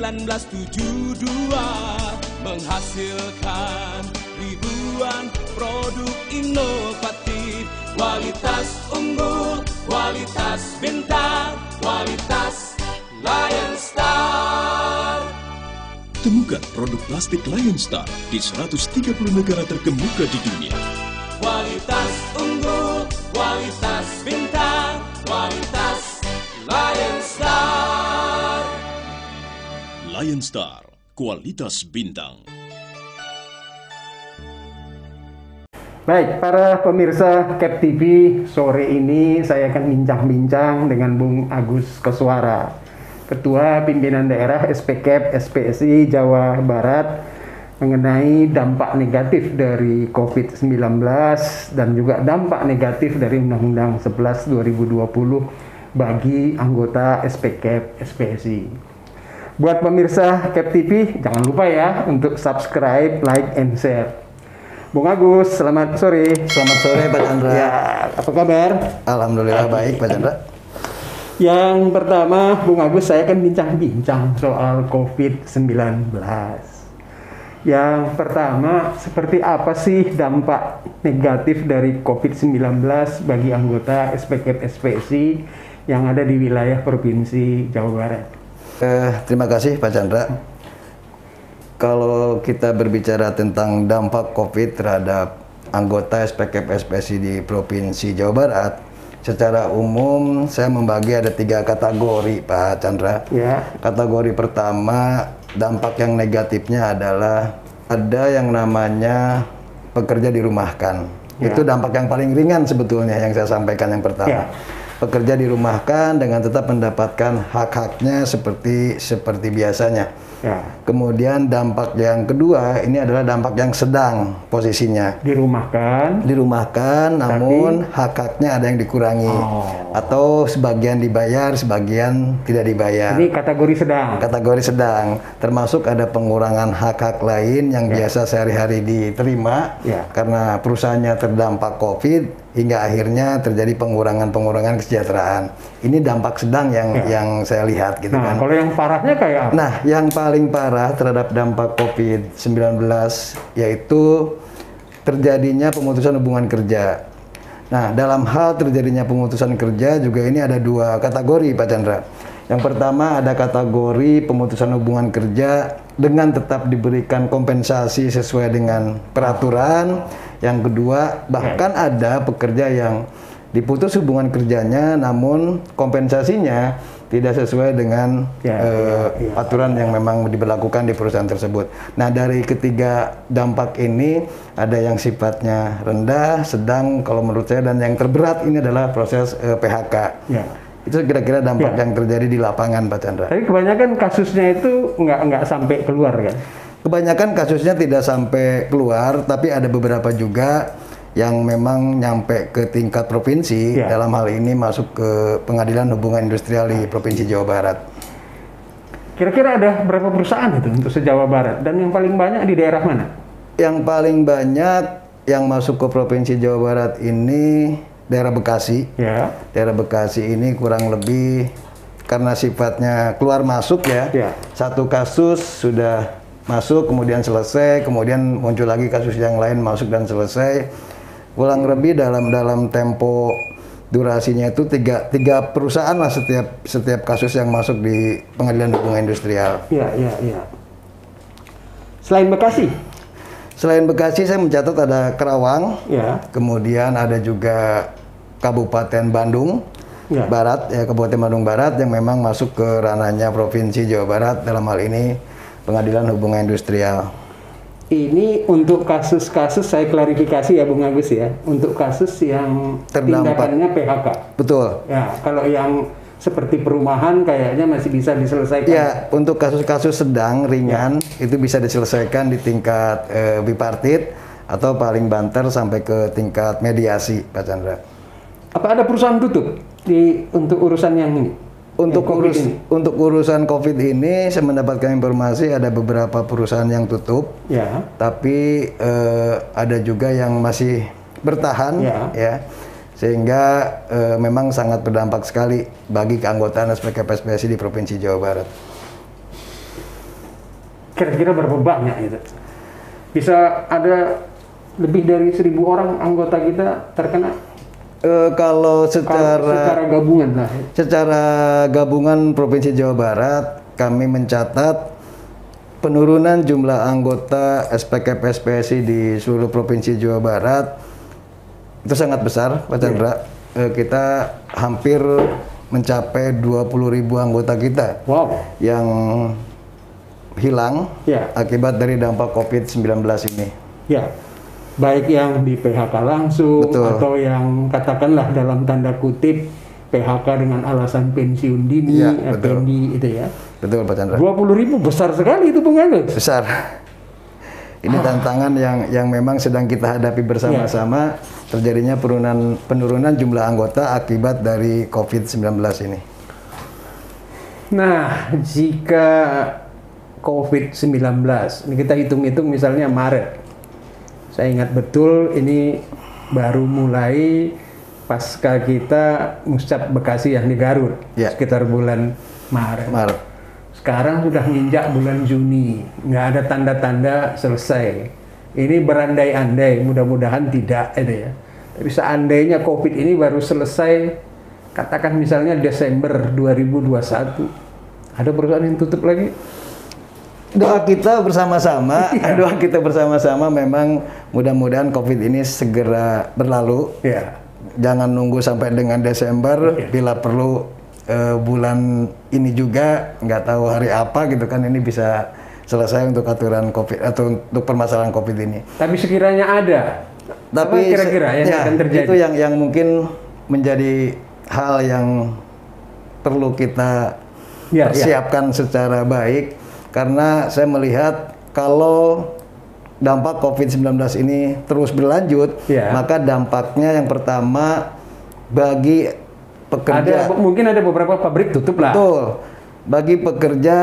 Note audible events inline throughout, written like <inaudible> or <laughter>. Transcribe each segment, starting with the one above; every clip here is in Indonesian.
Sejak 1972 menghasilkan ribuan produk inovatif Kualitas unggul, kualitas bintang, kualitas Lion Star Temukan produk plastik Lion Star di 130 negara terkemuka di dunia. Kualitas Lion Star, kualitas bintang. Baik, para pemirsa Cap TV, sore ini saya akan bincang-bincang dengan Bung Agus Keswara, Ketua Pimpinan Daerah SPCAP SPSI Jawa Barat mengenai dampak negatif dari COVID-19 dan juga dampak negatif dari Undang-Undang 11 2020 bagi anggota SPCAP SPSI. Buat pemirsa Cap TV, jangan lupa ya untuk subscribe, like, and share. Bung Agus, selamat sore. Selamat sore Pak Chandra. Ya, apa kabar? Alhamdulillah baik Pak Chandra. Yang pertama, Bung Agus, saya akan bincang-bincang soal COVID-19. Yang pertama, seperti apa sih dampak negatif dari COVID-19 bagi anggota SPK SPSI yang ada di wilayah Provinsi Jawa Barat? Eh, terima kasih Pak Chandra. Kalau kita berbicara tentang dampak COVID terhadap anggota SPK SPSI di Provinsi Jawa Barat, secara umum saya membagi ada tiga kategori Pak Chandra. Ya. Kategori pertama dampak yang negatifnya adalah ada yang namanya pekerja dirumahkan. Ya. Itu dampak yang paling ringan sebetulnya yang saya sampaikan yang pertama. Ya. Pekerja dirumahkan dengan tetap mendapatkan hak-haknya seperti seperti biasanya. Ya. Kemudian dampak yang kedua ini adalah dampak yang sedang posisinya Dirumahkan. dirumahkan namun hak-haknya ada yang dikurangi Oh. atau sebagian dibayar sebagian tidak dibayar Ini kategori sedang. kategori sedang termasuk ada pengurangan hak-hak lain yang biasa sehari-hari diterima Ya. karena perusahaannya terdampak COVID hingga akhirnya terjadi pengurangan-pengurangan kesejahteraan ini dampak sedang yang Ya. yang saya lihat gitu Nah, kan kalau yang parahnya kayak apa? Nah, yang paling parah terhadap dampak COVID-19 yaitu terjadinya pemutusan hubungan kerja. Nah, dalam hal terjadinya pemutusan kerja juga ini ada dua kategori, Pak Chandra. Yang pertama ada kategori pemutusan hubungan kerja dengan tetap diberikan kompensasi sesuai dengan peraturan. Yang kedua, bahkan ada pekerja yang diputus hubungan kerjanya namun kompensasinya tidak sesuai dengan Ya, eh, ya, ya. aturan yang memang diberlakukan di perusahaan tersebut. Nah, dari ketiga dampak ini ada yang sifatnya rendah, sedang kalau menurut saya dan yang terberat ini adalah proses eh, PHK. Ya. Itu kira-kira dampak Ya. yang terjadi di lapangan, Pak Chandra. Tapi kebanyakan kasusnya itu nggak nggak sampai keluar kan? Kebanyakan kasusnya tidak sampai keluar, tapi ada beberapa juga yang memang nyampe ke tingkat provinsi. Ya. Dalam hal ini masuk ke Pengadilan Hubungan Industrial di Provinsi Jawa Barat. Kira-kira ada berapa perusahaan itu untuk se-Jawa Barat dan yang paling banyak di daerah mana? Yang paling banyak yang masuk ke Provinsi Jawa Barat ini daerah Bekasi. Ya. Daerah Bekasi ini kurang lebih karena sifatnya keluar masuk ya. Ya. Satu kasus sudah masuk kemudian selesai, kemudian muncul lagi kasus yang lain masuk dan selesai. Kurang lebih dalam dalam tempo durasinya itu tiga, tiga perusahaan lah setiap setiap kasus yang masuk di Pengadilan Hubungan Industrial. Iya, iya, iya. Selain Bekasi, Selain Bekasi saya mencatat ada Kerawang, ya, Kemudian ada juga Kabupaten Bandung Ya. Barat, ya Kabupaten Bandung Barat yang memang masuk ke ranahnya Provinsi Jawa Barat dalam hal ini Pengadilan Hubungan Industrial. Ini untuk kasus-kasus saya klarifikasi ya Bung Agus ya, untuk kasus yang Terdampak. tindakannya PHK. Betul. Ya, kalau yang seperti perumahan kayaknya masih bisa diselesaikan. Ya, untuk kasus-kasus sedang ringan itu bisa diselesaikan di tingkat eh, bipartit atau paling banter sampai ke tingkat mediasi, Pak Chandra. Apa ada perusahaan tutup di untuk urusan yang ini? Untuk Yang urus ini? untuk urusan Covid ini saya mendapatkan informasi ada beberapa perusahaan yang tutup. Ya. tapi eh, ada juga yang masih bertahan Ya. ya sehingga eh, memang sangat berdampak sekali bagi keanggotaan SPK PSPSI di Provinsi Jawa Barat. kira-kira berapa banyak itu? Bisa ada lebih dari seribu orang anggota kita terkena Eh, kalau kalau secara secara gabungan lah. secara gabungan Provinsi Jawa Barat kami mencatat penurunan jumlah anggota SPKP SPSI di seluruh Provinsi Jawa Barat itu sangat besar Pak Chandra. Eh, kita hampir mencapai 20.000 anggota kita Wow. yang hilang Ya. akibat dari dampak COVID-19 ini. Ya, baik yang di PHK langsung Betul. atau yang katakanlah dalam tanda kutip PHK dengan alasan pensiun dini, Ya, pendi itu ya. Betul Pak Chandra. 20 ribu besar sekali itu Bung Agus. besar. Ini tantangan yang yang memang sedang kita hadapi bersama-sama terjadinya penurunan penurunan jumlah anggota akibat dari COVID-19 ini. Nah, jika COVID-19, ini kita hitung-hitung misalnya Maret. Saya ingat betul ini baru mulai pasca kita Muscap Bekasi yang di Garut Ya. sekitar bulan Maret. Maret. Sekarang sudah nginjak bulan Juni, nggak ada tanda-tanda selesai. Ini berandai-andai, mudah-mudahan tidak, itu ya. Tapi seandainya COVID ini baru selesai, katakan misalnya Desember 2021, ada perusahaan yang tutup lagi? Doa kita bersama-sama, <laughs> Iya. doa kita bersama-sama memang mudah-mudahan COVID ini segera berlalu. Ya, Jangan nunggu sampai dengan Desember, Iya. bila perlu eh, bulan ini juga nggak tahu hari apa gitu kan ini bisa selesai untuk aturan COVID atau untuk permasalahan COVID ini. tapi sekiranya ada, Tapi kira-kira yang ya, akan terjadi? itu yang yang mungkin menjadi hal yang perlu kita Ya, ya. persiapkan secara baik karena saya melihat kalau dampak COVID-19 ini terus berlanjut, Ya. maka dampaknya yang pertama bagi pekerja Ada mungkin ada beberapa pabrik tutup lah. Betul. Bagi pekerja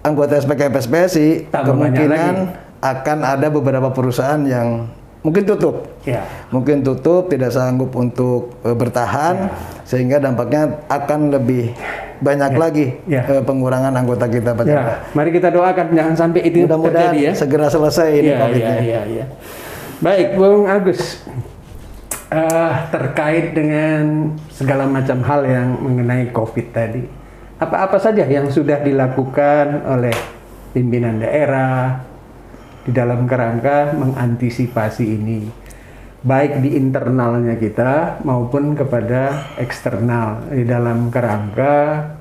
anggota SPK PSPSI Tambah banyak kemungkinan akan ada beberapa perusahaan yang mungkin tutup. Ya. Mungkin tutup tidak sanggup untuk eh, bertahan sehingga dampaknya akan lebih banyak lagi Ya. eh, pengurangan anggota kita Pak Chandra. Ya, mari kita doakan jangan sampai itu Mudah-mudahan terjadi ya. segera selesai ini Iya, COVID-nya. iya, iya, iya. Baik, Bung Agus. Eh, terkait dengan segala macam hal yang mengenai COVID tadi. Apa-apa saja yang sudah dilakukan oleh pimpinan daerah di dalam kerangka mengantisipasi ini. Baik di internalnya kita maupun kepada eksternal di dalam kerangka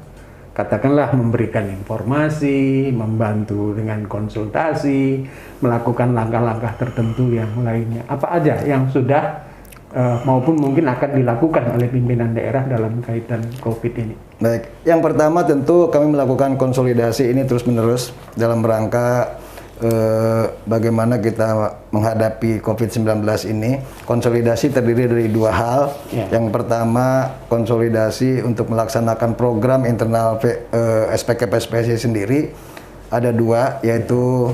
katakanlah memberikan informasi, membantu dengan konsultasi, melakukan langkah-langkah tertentu yang lainnya. Apa aja yang sudah eh, maupun mungkin akan dilakukan oleh pimpinan daerah dalam kaitan COVID ini. Baik, yang pertama tentu kami melakukan konsolidasi ini terus-menerus dalam rangka eh, bagaimana kita menghadapi COVID-19 ini. Konsolidasi terdiri dari dua hal. Ya. Yang pertama, konsolidasi untuk melaksanakan program internal eh, SPK PSPSI sendiri. Ada dua, yaitu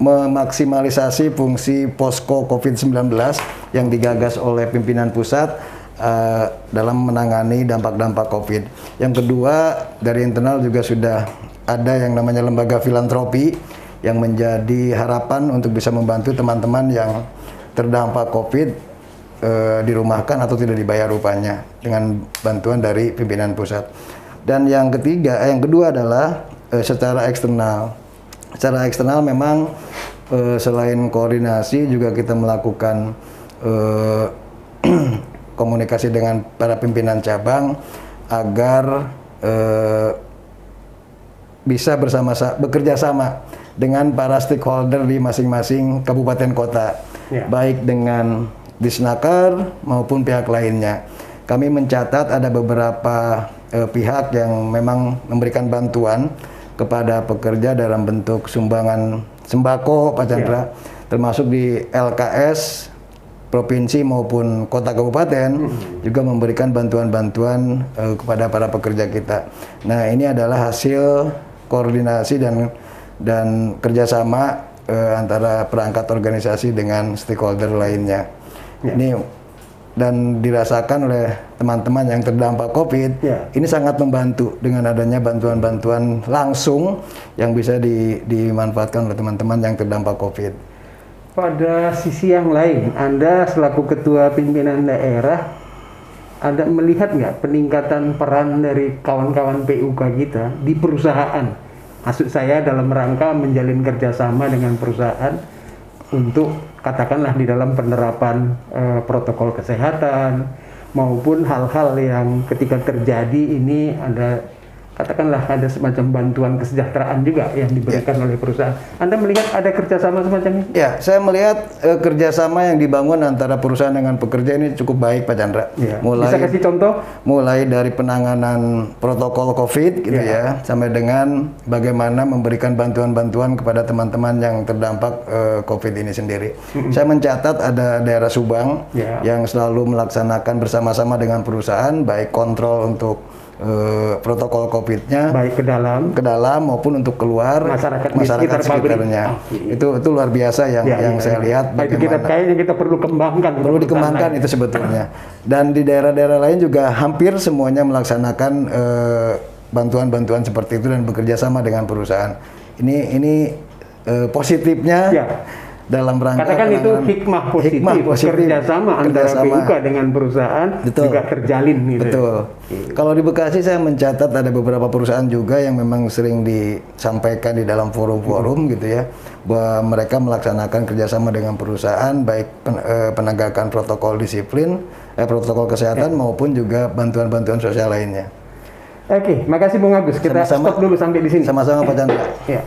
memaksimalisasi fungsi posko COVID-19 yang digagas oleh pimpinan pusat eh, dalam menangani dampak-dampak COVID. Yang kedua, dari internal juga sudah ada yang namanya lembaga filantropi yang menjadi harapan untuk bisa membantu teman-teman yang terdampak COVID eh, dirumahkan atau tidak dibayar upahnya dengan bantuan dari pimpinan pusat. Dan yang ketiga, eh, yang kedua adalah eh, secara eksternal. Secara eksternal memang eh, selain koordinasi juga kita melakukan eh, <clears throat> komunikasi dengan para pimpinan cabang agar eh, bisa bersama bekerja sama dengan para stakeholder di masing-masing kabupaten kota, Ya. baik dengan disnaker maupun pihak lainnya. Kami mencatat ada beberapa eh, pihak yang memang memberikan bantuan kepada pekerja dalam bentuk sumbangan sembako, Pak Chandra, termasuk di LKS provinsi maupun kota kabupaten juga memberikan bantuan-bantuan eh, kepada para pekerja kita. Nah ini adalah hasil koordinasi dan dan kerjasama eh, antara perangkat organisasi dengan stakeholder lainnya. Ini dan dirasakan oleh teman-teman yang terdampak COVID, Ya. ini sangat membantu dengan adanya bantuan-bantuan langsung yang bisa di- dimanfaatkan oleh teman-teman yang terdampak COVID. Pada sisi yang lain, Anda selaku ketua pimpinan daerah, Anda melihat nggak peningkatan peran dari kawan-kawan PUK kita di perusahaan? Maksud saya dalam rangka menjalin kerjasama dengan perusahaan untuk katakanlah di dalam penerapan eh, protokol kesehatan maupun hal-hal yang ketika terjadi ini ada katakanlah ada semacam bantuan kesejahteraan juga yang diberikan oleh perusahaan. Anda melihat ada kerjasama semacam ini? Ya, saya melihat eh, kerjasama yang dibangun antara perusahaan dengan pekerja ini cukup baik, Pak Chandra. Ya. Mulai Bisa kasih contoh? mulai dari penanganan protokol COVID gitu ya, sampai dengan bagaimana memberikan bantuan-bantuan kepada teman-teman yang terdampak eh, COVID ini sendiri. Saya mencatat ada daerah Subang Ya. yang selalu melaksanakan bersama-sama dengan perusahaan baik kontrol untuk eh, protokol COVID-nya baik ke dalam ke dalam maupun untuk keluar Masyarakat masyarakat sekitar sekitarnya. Iya. Itu itu luar biasa yang Ya, yang ya, saya ya. lihat Nah, itu kita kayaknya kita perlu kembangkan perlu dikembangkan itu sebetulnya. Dan di daerah-daerah lain juga hampir semuanya melaksanakan eh, bantuan-bantuan seperti itu dan bekerja sama dengan perusahaan. Ini ini eh, positifnya Ya. Dalam rangka Katakan itu hikmah positif, hikmah positif. kerjasama antara Kerjasama. PUK dengan perusahaan Betul. juga terjalin gitu. Betul. Kalau di Bekasi saya mencatat ada beberapa perusahaan juga yang memang sering disampaikan di dalam forum-forum gitu ya, bahwa mereka melaksanakan kerjasama dengan perusahaan baik pen- eh, penegakan protokol disiplin, eh, protokol kesehatan maupun juga bantuan-bantuan sosial lainnya. Oke, makasih Bung Agus. Kita Sama-sama. stop dulu sampai di sini. Sama-sama Pak Chandra. Ya.